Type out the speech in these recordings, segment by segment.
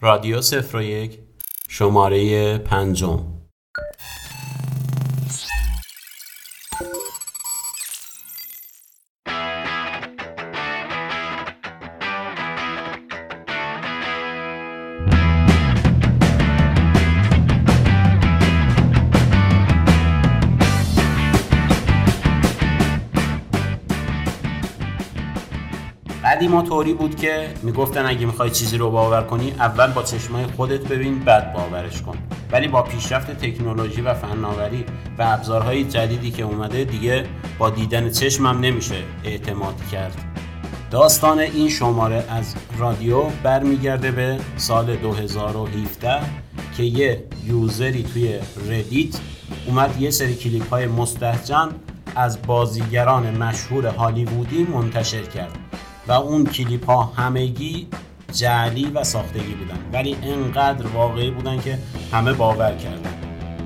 رادیو صفر و یک شماره پنجم. قدیما طوری بود که می‌گفتن اگه می‌خوای چیزی رو باور کنی اول با چشمای خودت ببین بعد باورش کن. ولی با پیشرفت تکنولوژی و فناوری و ابزارهای جدیدی که اومده دیگه با دیدن چشمم نمیشه اعتماد کرد. داستان این شماره از رادیو برمیگرده به سال 2017 که یه یوزری توی ردیت اومد یه سری کلیپ های مستحجن از بازیگران مشهور هالیوودی منتشر کرد. و اون کلیپ ها همگی جعلی و ساختگی بودن. ولی انقدر واقعی بودن که همه باور کردن.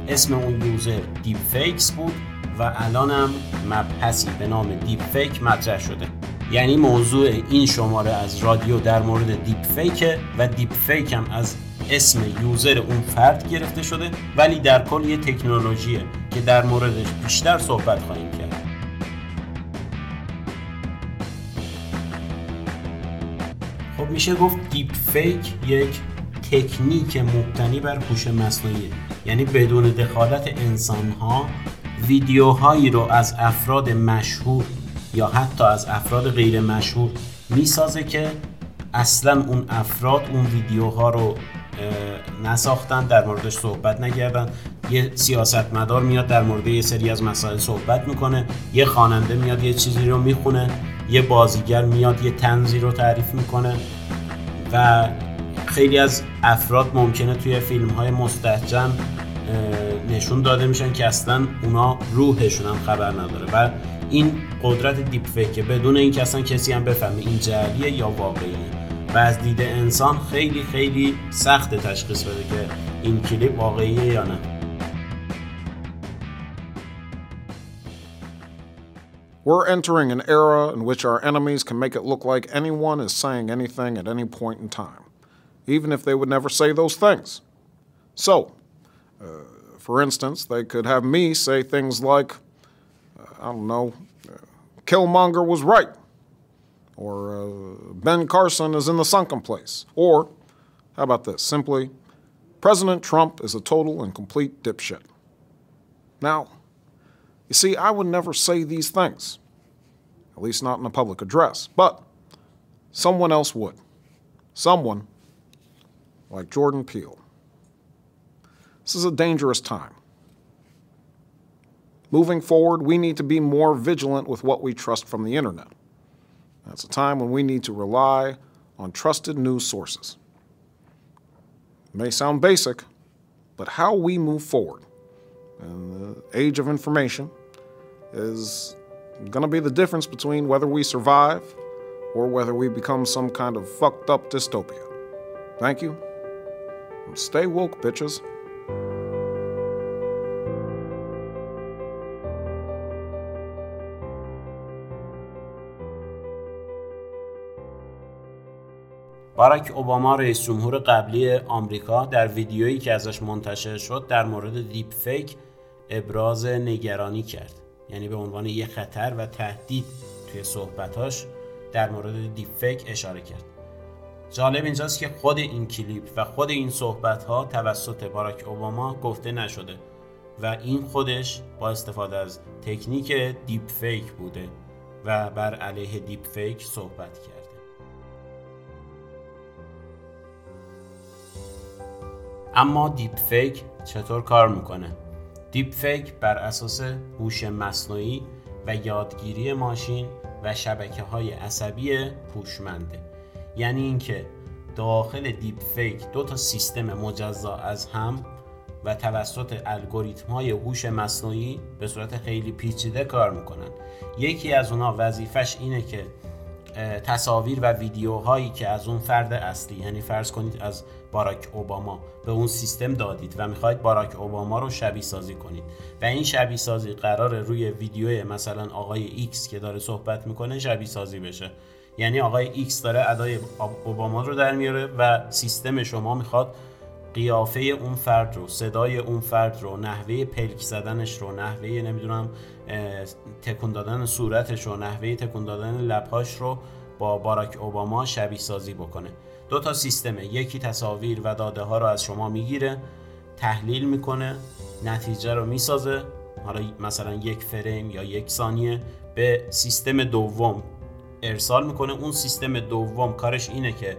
اسم اون user دیپ فیکس بود و الانم مبحثی به نام دیپ فیک مطرح شده. یعنی موضوع این شماره از رادیو در مورد دیپ فیکه و دیپ فیک هم از اسم user اون فرد گرفته شده. ولی در کل یه تکنولوژیه که در موردش بیشتر صحبت خواهیم میشه گفت دیپ فیک یک تکنیک مبتنی بر هوش مصنوعی. یعنی بدون دخالت انسان ها ویدیوهایی رو از افراد مشهور یا حتی از افراد غیر مشهور می‌سازه که اصلا اون افراد اون ویدیوها رو نساختن در موردش صحبت نگردن. یه سیاستمدار میاد در مورد یه سری از مسائل صحبت می‌کنه یه خواننده میاد یه چیزی رو می‌خونه یه بازیگر میاد یه تنزی رو تعریف می‌کنه. و خیلی از افراد ممکنه توی فیلم های مستحجن نشون داده میشن که اصلا اونا روحشون هم خبر نداره. و این قدرت دیپ فیکه بدون اینکه اصلا کسی هم بفهمه این جعلیه یا واقعیه. و از دید انسان خیلی خیلی سخت تشخیص بده که این کلیپ واقعیه یا نه. We're entering an era in which our enemies can make it look like anyone is saying anything at any point in time, even if they would never say those things. So, uh, for instance, they could have me say things like, uh, I don't know, uh, Killmonger was right, or uh, Ben Carson is in the sunken place, or, how about this, simply, President Trump is a total and complete dipshit. Now, you see, I would never say these things, at least not in a public address, but someone else would. Someone like Jordan Peele. This is a dangerous time. Moving forward, we need to be more vigilant with what we trust from the internet. That's a time when we need to rely on trusted news sources. It may sound basic, but how we move forward in the age of information is going to be the difference between whether we survive or whether we become some kind of fucked up dystopia. Thank you. And stay woke, bitches. باراک اوباما رئیس جمهور قبلی آمریکا در ویدیویی که ازش منتشر شد در مورد دیپ فیک ابراز نگرانی کرد. یعنی به عنوان یه خطر و تهدید توی صحبتاش در مورد دیپ فیک اشاره کرد. جالب اینجاست که خود این کلیپ و خود این صحبت ها توسط باراک اوباما گفته نشده و این خودش با استفاده از تکنیک دیپ فیک بوده و بر علیه دیپ فیک صحبت کرده. اما دیپ فیک چطور کار می‌کنه؟ دیپ فیک بر اساس هوش مصنوعی و یادگیری ماشین و شبکه های عصبی هوشمنده یعنی اینکه داخل دیپ فیک دو تا سیستم مجزا از هم و توسط الگوریتم های هوش مصنوعی به صورت خیلی پیچیده کار می‌کنن. یکی از اونها وظیفش اینه که تصاویر و ویدیوهایی که از اون فرد اصلی یعنی فرض کنید از باراک اوباما به اون سیستم دادید و می‌خواید باراک اوباما رو شبیه سازی کنید. و این شبیه سازی قراره روی ویدیو مثلا آقای ایکس که داره صحبت می‌کنه شبیه سازی بشه. یعنی آقای ایکس داره ادای اوباما رو در میاره و سیستم شما می‌خواد قیافه اون فرد رو صدای اون فرد رو نحوه پلک زدنش رو نحوه نمی‌دونم تکون دادن صورتش رو نحوه تکون دادن لبهاش رو با باراک اوباما شبیه سازی بکنه. دو تا سیستمه یکی تصاویر و داده ها رو از شما می‌گیره تحلیل می‌کنه نتیجه رو می‌سازه. حالا مثلا یک فریم یا یک ثانیه به سیستم دوم ارسال می‌کنه. اون سیستم دوم کارش اینه که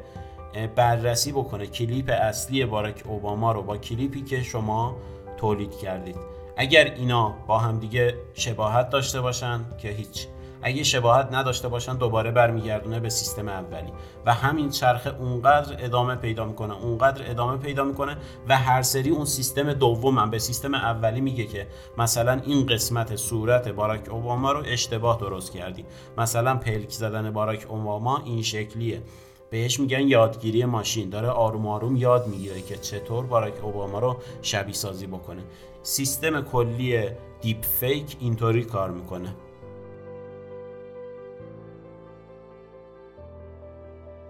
بررسی بکنه کلیپ اصلی باراک اوباما رو با کلیپی که شما تولید کردید. اگر اینا با هم دیگه شباهت داشته باشن که هیچ. اگه شباهت نداشته باشن دوباره برمیگردونه به سیستم اولی. و همین چرخه اونقدر ادامه پیدا می‌کنه اونقدر ادامه پیدا می‌کنه و هر سری اون سیستم دومم به سیستم اولی میگه که مثلا این قسمت صورت باراک اوباما رو اشتباه درست کردی. مثلا پلک زدن باراک اوباما این شکلیه. بهش میگن یادگیری ماشین. داره آروم آروم یاد می‌گیره که چطور باراک اوباما رو شبیه سازی بکنه. سیستم کلی دیپ فیک اینطوری کار می‌کنه.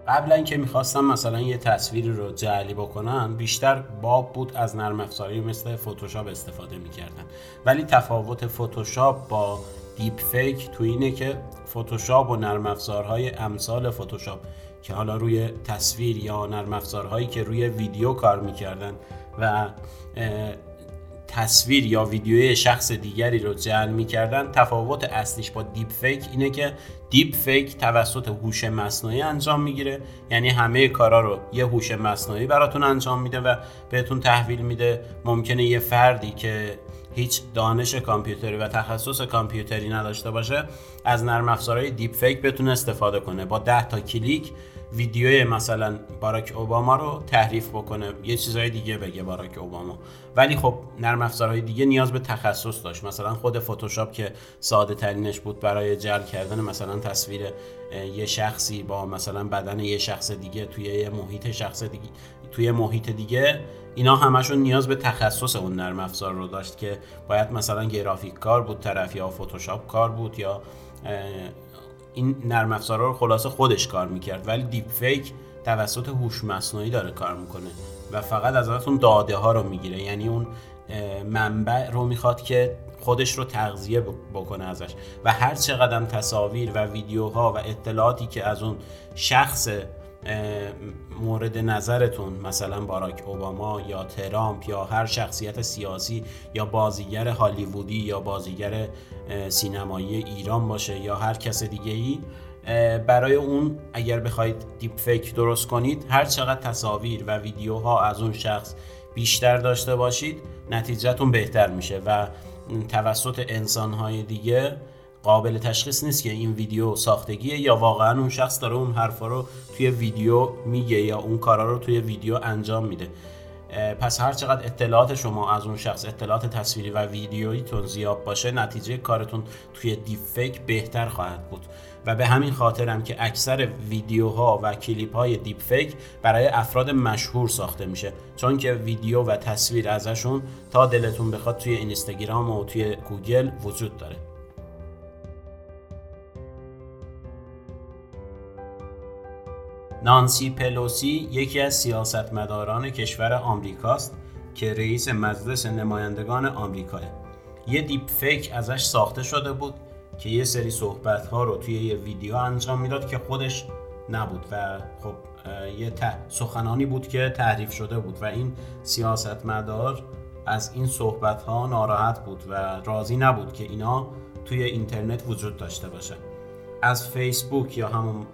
قبلا که می‌خواستن مثلا یه تصویری رو جعلی بکنم بیشتر باب بود از نرم افزاری مثل فتوشاپ استفاده می‌کردن ولی تفاوت فتوشاپ با دیپ فیک تو اینه که فتوشاپ و نرم افزارهای امثال فتوشاپ که حالا روی تصویر یا نرم افزارهایی که روی ویدیو کار می‌کردن و تصویر یا ویدیوی شخص دیگری رو جعل می‌کردن تفاوت اصلیش با دیپ فیک اینه که دیپ فیک توسط هوش مصنوعی انجام می‌گیره. یعنی همه کارا رو یه هوش مصنوعی براتون انجام میده و بهتون تحویل میده. ممکنه یه فردی که هیچ دانش کامپیوتری و تخصص کامپیوتری نداشته باشه از نرم افزارهای دیپ فیک بتونه استفاده کنه. با 10 تا کلیک ویدیوی مثلا باراک اوباما رو تحریف بکنه. یه چیزهای دیگه بگه باراک اوباما. ولی خب نرم افزارهای دیگه نیاز به تخصص داشت. مثلا خود فتوشاپ که ساده ترینش بود برای جعل کردن مثلا تصویر یه شخصی با مثلا بدن یه شخص دیگه توی یه محیط شخص دیگه توی محیط دیگه اینا همشون نیاز به تخصص اون نرم افزار رو داشت که باید مثلا گرافیک کار بود طرف یا فتوشاپ کار بود یا این نرم افزارها رو خلاصه خودش کار می‌کرد. ولی دیپ فیک توسط هوش مصنوعی داره کار می‌کنه و فقط از ازتون داده ها رو می‌گیره. یعنی اون منبع رو می‌خواد که خودش رو تغذیه بکنه ازش. و هر چقدر تصاویر و ویدیوها و اطلاعاتی که از اون شخص مورد نظرتون مثلا باراک اوباما یا ترامپ یا هر شخصیت سیاسی یا بازیگر هالیوودی یا بازیگر سینمایی ایران باشه یا هر کس دیگه ای برای اون اگر بخواید دیپ فیک درست کنید هر چقدر تصاویر و ویدیوها از اون شخص بیشتر داشته باشید نتیجهتون بهتر میشه و توسط انسانهای دیگه قابل تشخیص نیست که این ویدیو ساختگیه یا واقعا اون شخص داره اون حرفا رو توی ویدیو میگه یا اون کارا رو توی ویدیو انجام میده. پس هر چقدر اطلاعات شما از اون شخص اطلاعات تصویری و ویدیوییتون زیاد باشه نتیجه کارتون توی دیپ فیک بهتر خواهد بود. و به همین خاطرم که اکثر ویدیوها و کلیپ های دیپ فیک برای افراد مشهور ساخته میشه. چون که ویدیو و تصویر ازشون تا دلتون بخواد توی اینستاگرام و توی گوگل وجود داره. نانسی پلوسی یکی از سیاستمداران کشور آمریکاست که رئیس مجلس نمایندگان آمریکاه. یه دیپ فیک ازش ساخته شده بود که یه سری صحبت ها رو توی یه ویدیو انجام می‌داد که خودش نبود و خب یه سخنانی بود که تعریف شده بود و این سیاستمدار از این صحبت ها ناراحت بود و راضی نبود که اینا توی اینترنت وجود داشته باشه از فیسبوک یا همون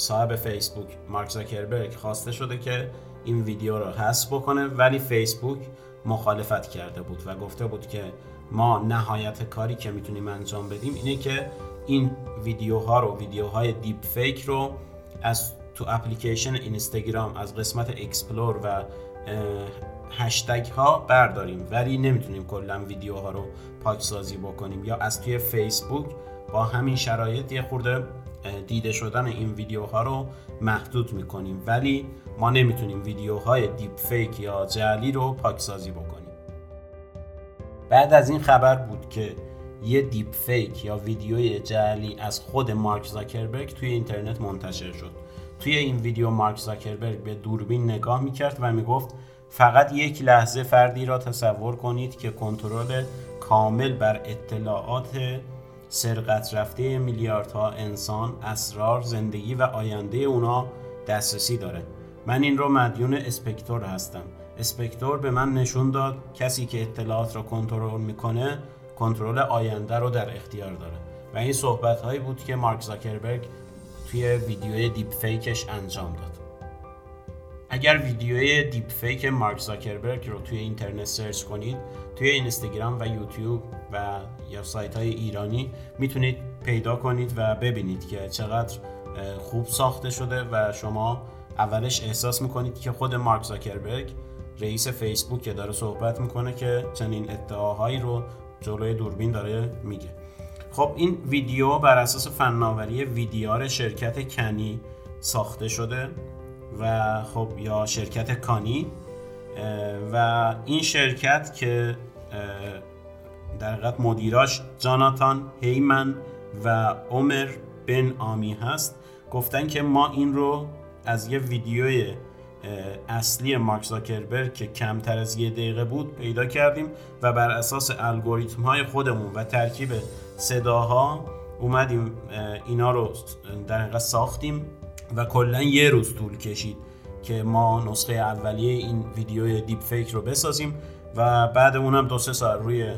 صاحب فیسبوک مارک زاکربرگ خواسته شده که این ویدیو رو حذف بکنه ولی فیسبوک مخالفت کرده بود و گفته بود که ما نهایت کاری که می‌تونیم انجام بدیم اینه که این ویدیوها رو ویدیوهای deep fake رو از تو اپلیکیشن اینستاگرام از قسمت explore و هشتگ ها برداریم. ولی نمی‌تونیم کلا ویدیوها رو پاکسازی بکنیم. یا از توی فیسبوک با همین شرایط یه خورده دیده شدن این ویدیوها رو محدود می‌کنیم. ولی ما نمی‌تونیم ویدیوهای deep fake یا جعلی رو پاکسازی بکنیم. بعد از این خبر بود که یه deep fake یا ویدیوی جعلی از خود مارک زاکربرگ توی اینترنت منتشر شد. توی این ویدیو مارک زاکربرگ به دوربین نگاه می‌کرد و می‌گفت فقط یک لحظه فردی را تصور کنید که کنترل کامل بر اطلاعات سرقت رفته میلیاردها انسان اسرار زندگی و آینده اونا دسترسی داره. من این رو مدیون اسپکتور هستم. اسپکتور به من نشون داد کسی که اطلاعات را کنترل می‌کنه کنترل آینده رو در اختیار داره. و این صحبت هایی بود که مارک زاکربرگ توی ویدیوی deep fake ش انجام داد. اگر ویدیوی deep fake مارک زاکربرگ رو توی اینترنت search کنید توی اینستاگرام و یوتیوب و یا سایت های ایرانی می‌تونید پیدا کنید و ببینید که چقدر خوب ساخته شده و شما اولش احساس می‌کنید که خود مارک زاکربرگ رئیس فیسبوک که داره صحبت می‌کنه که چنین ادعاهایی رو جلوی دوربین داره میگه. خب این ویدیو بر اساس فناوری ویدیار شرکت کنی ساخته شده. و خب یا شرکت کانی و این شرکت که در حقیقت مدیراش جاناتان هیمن و عمر بن آمی هست گفتن که ما این رو از یه ویدیوی اصلی مارک زاکربرگ که کمتر از یه دقیقه بود پیدا کردیم و بر اساس الگوریتم های خودمون و ترکیب صداها اومدیم اینا رو در حقیقت ساختیم. و کلا یه روز طول کشید که ما نسخه اولیه این ویدیو دیپ فیک رو بسازیم و بعد اونم دو سه ساعت روی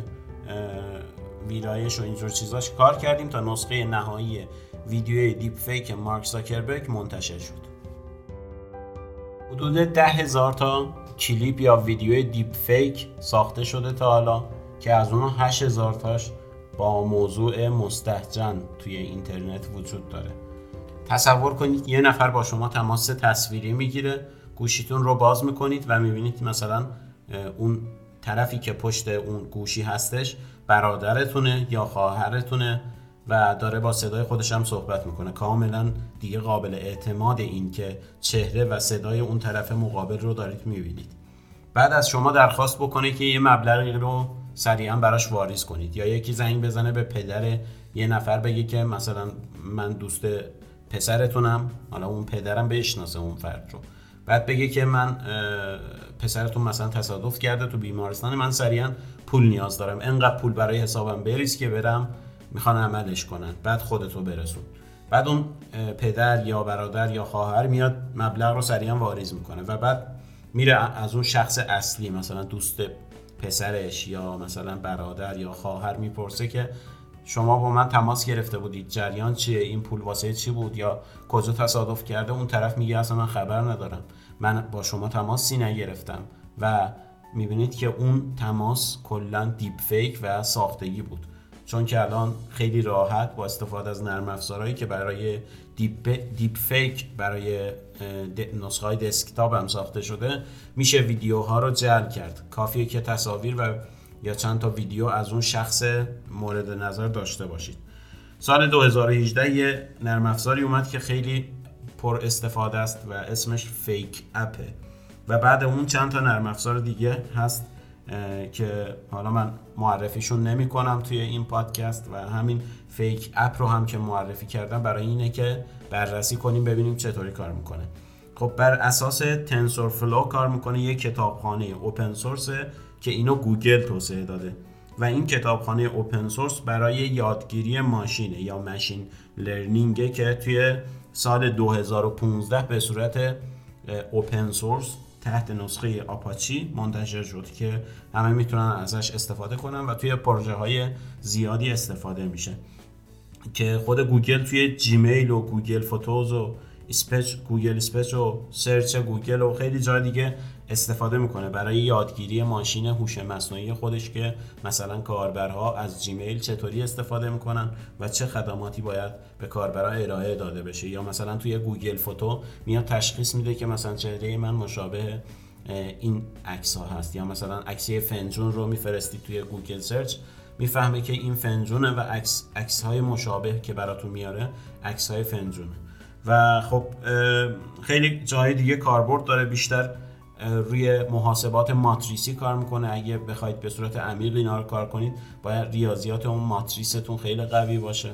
ویرایش و اینجور چیزاش کار کردیم تا نسخه نهایی ویدیوی deep fake مارک زاکربرگ منتشر شد. حدود ده هزار تا کلیپ یا ویدیو deep fake ساخته شده تا حالا که از اون 8000 تاش با موضوع مستهجن توی اینترنت وجود داره. تصور کنید یه نفر با شما تماس تصویری می‌گیره گوشیتون رو باز می‌کنید و می‌بینید مثلا اون طرفی که پشت اون گوشی هستش برادرتونه یا خواهرتونه و داره با صدای خودش هم صحبت می‌کنه. کاملا دیگه قابل اعتماد این که چهره و صدای اون طرف مقابل رو دارید می‌بینید. بعد از شما درخواست بکنه که یه مبلغی رو سریعا براش واریز کنید یا یکی زنگ بزنه به پدر یه نفر بگه که مثلا من دوست پسرتونم حالا اون پدرم بشناسه اون فرد رو. بعد بگه که من پسرتون مثلا تصادف کرده تو بیمارستان من سریعا پول نیاز دارم. انقدر پول برای حسابم بریز که برم می‌خوان عملش کنن. بعد خودتو برسون. بعد اون پدر یا برادر یا خواهر میاد مبلغ رو سریعا واریز می‌کنه و بعد میره از اون شخص اصلی مثلا دوست پسرش یا مثلا برادر یا خواهر می‌پرسه که شما با من تماس گرفته بودید. جریان چیه؟ این پول واسه چی بود؟ یا کجا تصادف کرده؟ اون طرف میگه اصلا من خبر ندارم. من با شما تماسی نگرفتم. و می‌بینید که اون تماس کلا deep fake و ساختگی بود. چون که الان خیلی راحت با استفاده از نرم افزارهایی که برای deep, deep fake برای نسخه های دسکتاپ هم ساخته شده میشه ویدیوها رو جعل کرد. کافیه که تصاویر و یا چند تا ویدیو از اون شخص مورد نظر داشته باشید. سال 2018 یه نرم افزاری اومد که خیلی پر استفاده است و اسمش FakeApp ه و بعد اون چند تا نرم افزار دیگه هست که حالا من معرفیشون نمی کنم توی این پادکست و همین FakeApp رو هم که معرفی کردم برای اینه که بررسی کنیم ببینیم چطوری کار می‌کنه. خب بر اساس TensorFlow کار می‌کنه یه کتابخانه open source که اینو گوگل توسعه داده و این کتابخانه open source برای یادگیری ماشینه یا machine learning ه که توی سال 2015 به صورت open source تحت نسخه آپاچی منتشر شد که همه می‌تونن ازش استفاده کنن و توی پروژه های زیادی استفاده میشه. که خود گوگل توی جیمیل و گوگل فوتوز و speech گوگل speech و search گوگل و خیلی جای دیگه استفاده می‌کنه برای یادگیری ماشین هوش مصنوعی خودش که مثلا کاربرها از جیمیل چطوری استفاده می‌کنن و چه خدماتی باید به کاربرها ارائه داده بشه. یا مثلا توی گوگل فوتو میاد تشخیص میده که مثلا چهره من مشابه این عکس ها هست. یا مثلا عکسی فنجون رو میفرستید توی گوگل search می‌فهمه که این فنجونه و عکس عکس های مشابه که براتون میاره عکس های فنجونه. و خب خیلی جای دیگه کاربرد داره بیشتر روی محاسبات ماتریسی کار می‌کنه. اگه بخواید به صورت عمیق اینا رو کار کنید باید ریاضیات اون ماتریستون خیلی قوی باشه.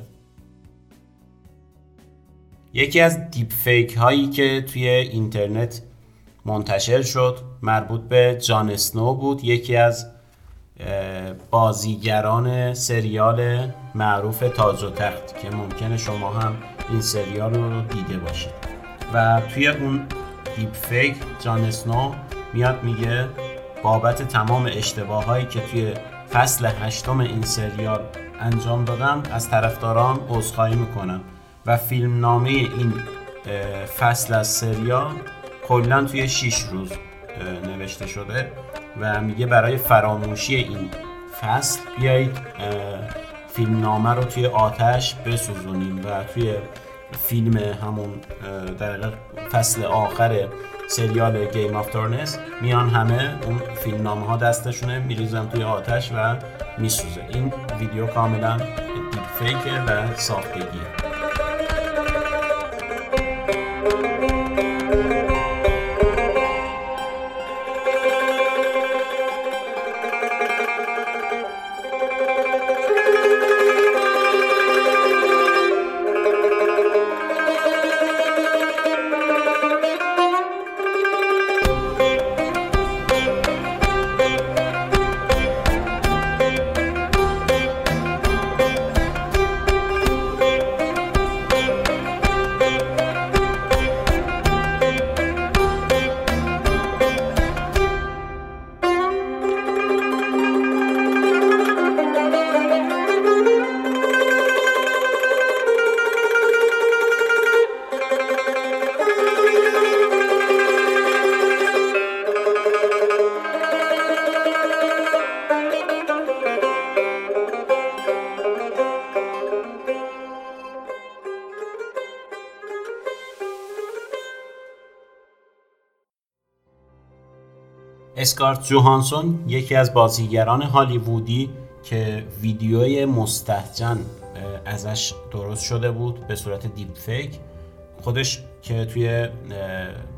یکی از دیپ فیک هایی که توی اینترنت منتشر شد مربوط به جان اسنو بود. یکی از بازیگران سریال معروف تاج و تخت که ممکنه شما هم این سریال رو دیده باشید. و توی اون دیپ فیک جان اسنو میاد میگه بابت تمام اشتباه هایی که توی فصل هشتم این سریال انجام دادم از طرفداران عذرخواهی می‌کنم. و فیلم نامه این فصل از سریال کلا توی 6 روز نوشته شده و میگه برای فراموشی این فصل بیایید فیلم نامه رو توی آتش بسوزونیم و توی فیلم همون در فصل آخر سریال گیم آف تورنس میان همه اون فیلم نامه ها دستشونه میریزن توی آتش و میسوزه. این ویدیو کاملا deep fake ه و ساختگیه. اسکارت جوهانسون یکی از بازیگران هالیوودی که ویدیوی مستحجن ازش درست شده بود به صورت دیپ فیک خودش که توی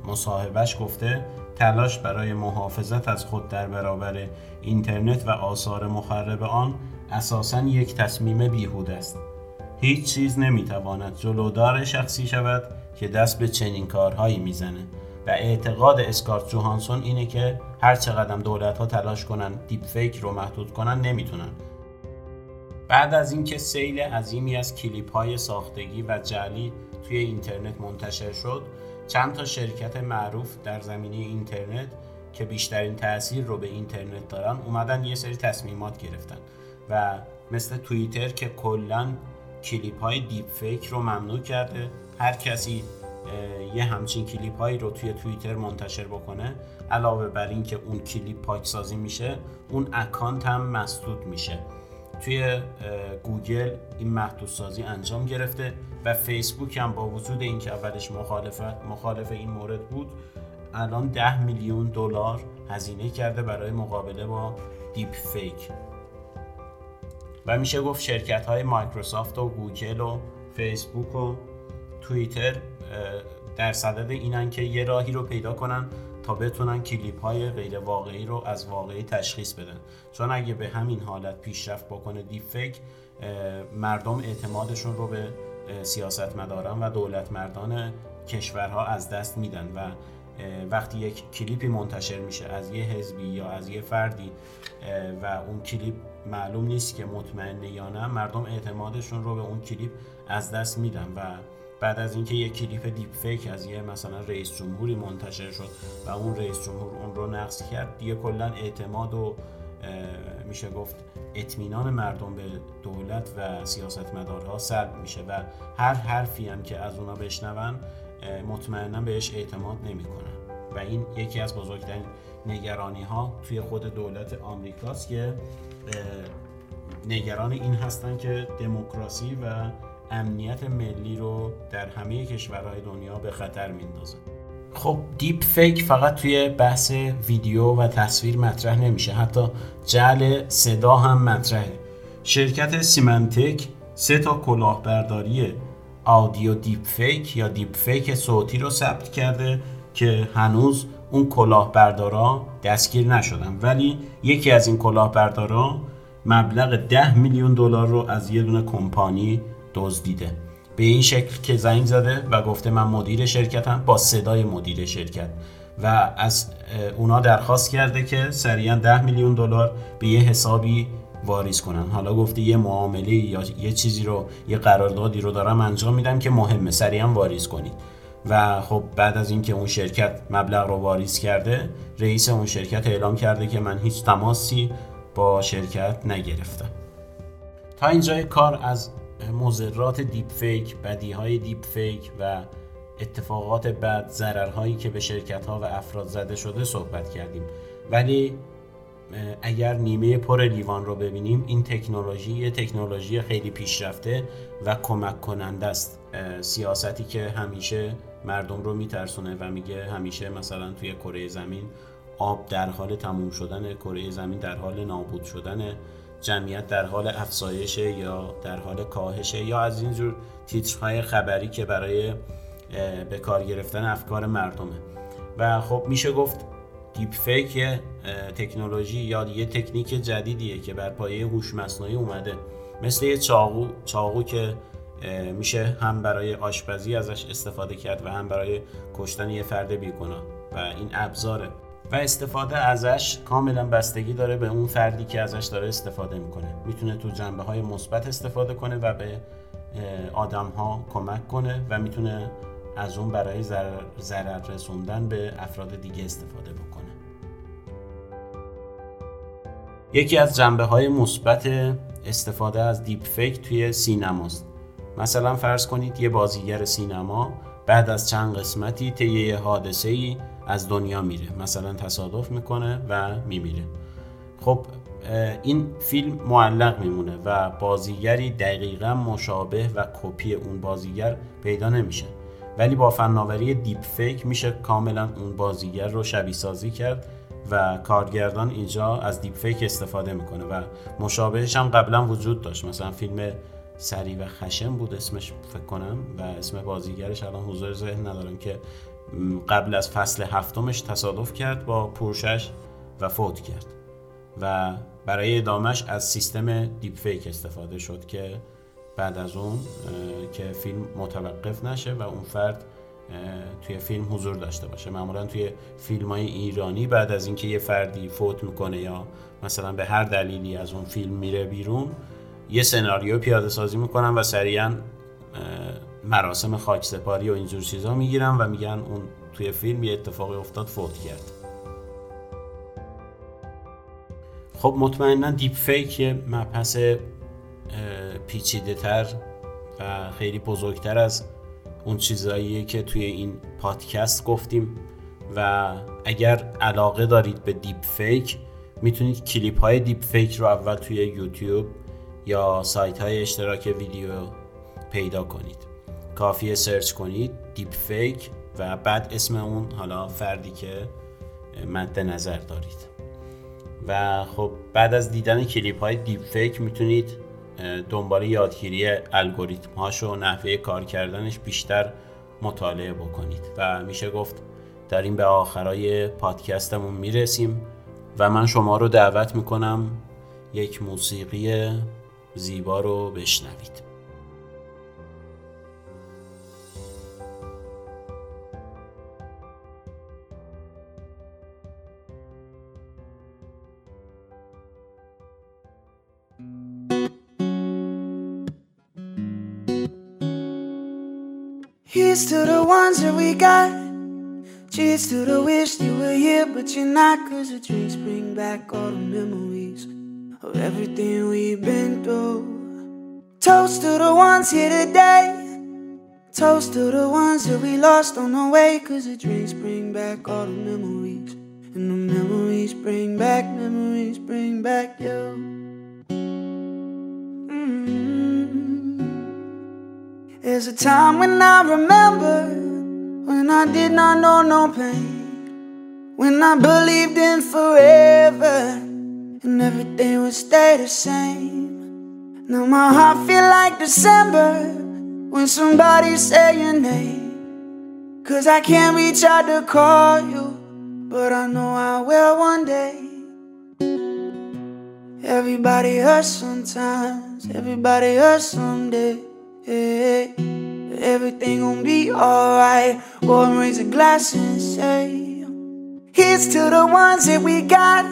مصاحبهش گفته تلاش برای محافظت از خود در برابر اینترنت و آثار مخرب آن اساسا یک تصمیم بیهود است. هیچ چیز نمی‌تواند جلودار شخصی شود که دست به چنین کارهایی می‌زنه. اعتقاد اسکارلت جوهانسون اینه که هر چقدر دولت ها تلاش کنن deep fake رو محدود کنن نمی‌تونن. بعد از اینکه سیل عظیمی از کلیپ های ساختگی و جعلی توی اینترنت منتشر شد چند تا شرکت معروف در زمینه اینترنت که بیشترین تاثیر رو به اینترنت دارن اومدن یه سری تصمیمات گرفتن و مثل توییتر که کلا کلیپ های deep fake رو ممنوع کرده هر کسی یه همچین کلیپ هایی رو توی توییتر منتشر بکنه. علاوه بر اینکه اون کلیپ پاک سازی میشه اون اکانت هم مسدود میشه. توی گوگل این محدود سازی انجام گرفته و فیسبوک هم با وجود اینکه اولش مخالفت مخالف این مورد بود الان ده میلیون دلار هزینه کرده برای مقابله با deep fake و میشه گفت شرکت های مایکروسافت و گوگل و فیسبوک و توییتر در صدد اینن که یه راهی رو پیدا کنن تا بتونن کلیپ های غیر واقعی رو از واقعی تشخیص بدن. چون اگه به همین حالت پیشرفت بکنه deep fake مردم اعتمادشون رو به سیاستمداران و دولت مردان کشورها از دست میدن و وقتی یک کلیپی منتشر میشه از یه حزبی یا از یه فردی و اون کلیپ معلوم نیست که مطمئنه یا نه مردم اعتمادشون رو به اون کلیپ از دست میدن و بعد از اینکه یک کلیپ deep fake از یه مثلا رئیس جمهوری منتشر شد و اون رئیس جمهور اون رو نقض کرد دیگه کلا اعتماد و میشه گفت اطمینان مردم به دولت و سیاستمدارها سلب میشه و هر حرفی هم که از اونا بشنون مطمئنا بهش اعتماد نمی‌کنن. و این یکی از بزرگترین نگرانی ها توی خود دولت آمریکاست که نگران این هستن که دموکراسی و امنیت ملی رو در همه کشورهای دنیا به خطر میندازه. خب دیپ فیک فقط توی بحث ویدیو و تصویر مطرح نمیشه. حتی جعل صدا هم مطرحه. شرکت سیمنتک سه تا کلاهبرداری audio deepfake یا دیپ فیک صوتی رو ثبت کرده که هنوز اون کلاهبردارا دستگیر نشدن. ولی یکی از این کلاهبردارا مبلغ ده میلیون دلار رو از یه دونه کمپانی دزدیده. به این شکل که زنگ زده و گفته من مدیر شرکتم با صدای مدیر شرکت. و از اونا درخواست کرده که سریعا ده میلیون دلار به یه حسابی واریز کنن. حالا گفته یه معامله یا یه چیزی رو یه قراردادی رو دارم انجام میدم که مهمه سریعا واریز کنید. و خب بعد از اینکه اون شرکت مبلغ رو واریز کرده رئیس اون شرکت اعلام کرده که من هیچ تماسی با شرکت نگرفتم. تا اینجای کار از مضرات دیپ فیک بدی های دیپ فیک و اتفاقات بد ضررهایی که به شرکت ها و افراد زده شده صحبت کردیم. ولی اگر نیمه پر لیوان رو ببینیم این تکنولوژی یه تکنولوژی خیلی پیشرفته و کمک کننده است. سیاستی که همیشه مردم رو میترسونه و میگه همیشه مثلا توی کره زمین آب در حال تموم شدن کره زمین در حال نابود شدن جمعیت در حال افزایش یا در حال کاهشه یا از اینجور تیترهای خبری که برای به کار گرفتن افکار مردمه. و خب میشه گفت دیپ فیک تکنولوژی یا یه تکنیک جدیدیه که بر پایه هوش مصنوعی اومده. مثل یه چاقو چاقو که میشه هم برای آشپزی ازش استفاده کرد و هم برای کشتن یه فرد بیگناه. و این ابزاره. و استفاده ازش کاملا بستگی داره به اون فردی که ازش داره استفاده می‌کنه. می‌تونه تو جنبه های مثبت استفاده کنه و به آدم ها کمک کنه و می‌تونه از اون برای ضرر رسوندن به افراد دیگه استفاده بکنه. یکی از جنبه های مثبت استفاده از دیپ فیک توی سینماست. مثلا فرض کنید یه بازیگر سینما بعد از چند قسمتی طی یه حادثه ای از دنیا میره. مثلا تصادف می‌کنه و میمیره. خب این فیلم معلق میمونه و بازیگری دقیقا مشابه و کپی اون بازیگر پیدا نمیشه. ولی با فناوری دیپ فیک میشه کاملا اون بازیگر رو شبیه سازی کرد و کارگردان اینجا از دیپ فیک استفاده می‌کنه و مشابهش هم قبلا وجود داشت. مثلا فیلم سریع و خشن بود اسمش فکر کنم و اسم بازیگرش الان حضور ذهن ندارم که قبل از فصل هفتمش تصادف کرد با پورشش و فوت کرد و برای ادامش از سیستم دیپ فیک استفاده شد که بعد از اون که فیلم متوقف نشه و اون فرد توی فیلم حضور داشته باشه. معمولا توی فیلم های ایرانی بعد از اینکه یه فردی فوت می‌کنه یا مثلا به هر دلیلی از اون فیلم میره بیرون یه سناریو پیاده سازی می‌کنن و سریعا مراسم خاک سپاری و اینجور چیزا می‌گیرن و میگن اون توی فیلم یه اتفاقی افتاد فوت کرد. خب مطمئنا دیپ فیک یه مبحث پیچیده تر و خیلی بزرگتر از اون چیزاییه که توی این پادکست گفتیم و اگر علاقه دارید به دیپ فیک می‌تونید کلیپ های دیپ فیک رو اول توی یوتیوب یا سایت های اشتراک ویدیو پیدا کنید. کافیه سرچ کنید. دیپ فیک و بعد اسم اون حالا فردی که مد نظر دارید. و خب بعد از دیدن کلیپ های دیپ فیک می‌تونید دنبال یادگیری الگوریتم هاش و نحوه کار کردنش بیشتر مطالعه بکنید. و میشه گفت در این به آخرای پادکستمون می‌رسیم و من شما رو دعوت می‌کنم یک موسیقی زیبا رو بشنوید. Here's to the ones that we got. Cheers to the wish you were here, but you're not. Cause the drinks bring back all the memories of everything we've been through. Toast to the ones here today. Toast to the ones that we lost on the way. Cause the drinks bring back all the memories. And the memories bring back, memories bring back you. There's a time when I remember when I did not know no pain, when I believed in forever and everything would stay the same. Now my heart feel like December when somebody say your name, cause I can't reach out to call you but I know I will one day. Everybody hurts sometimes, everybody hurts someday. Hey, everything gon' be alright. Go and raise a glass and say, Here's to the ones that we got.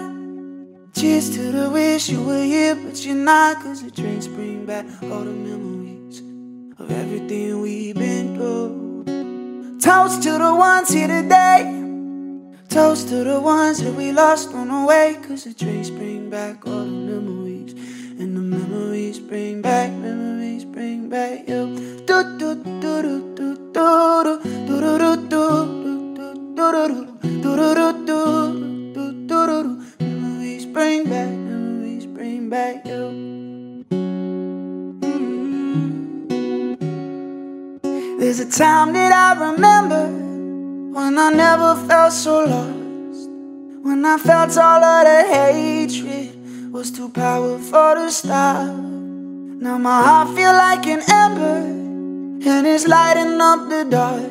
Cheers to the wish you were here, but you're not. Cause the drinks bring back all the memories of everything we've been through. Toast to the ones here today. Toast to the ones that we lost on the way. Cause the drinks bring back all the memories. And the memories bring back, memories bring back you. Do do do do do do do do do do do do do do do do Memories bring back, memories bring back you. There's a time that I remember when I never felt so lost. When I felt all of the hatred was too powerful to stop. Now my heart feel like an ember and it's lighting up the dark.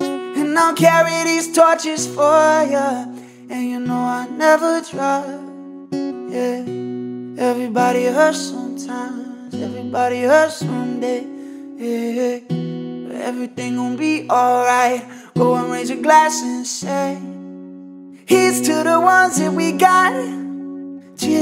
And I'll carry these torches for ya, and you know I never drop. Yeah, everybody hurts sometimes, everybody hurts someday. Yeah, but everything gon' be alright. Go and raise a glass and say, Here's to the ones that we got.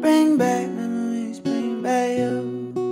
Bring back memories, bring back you.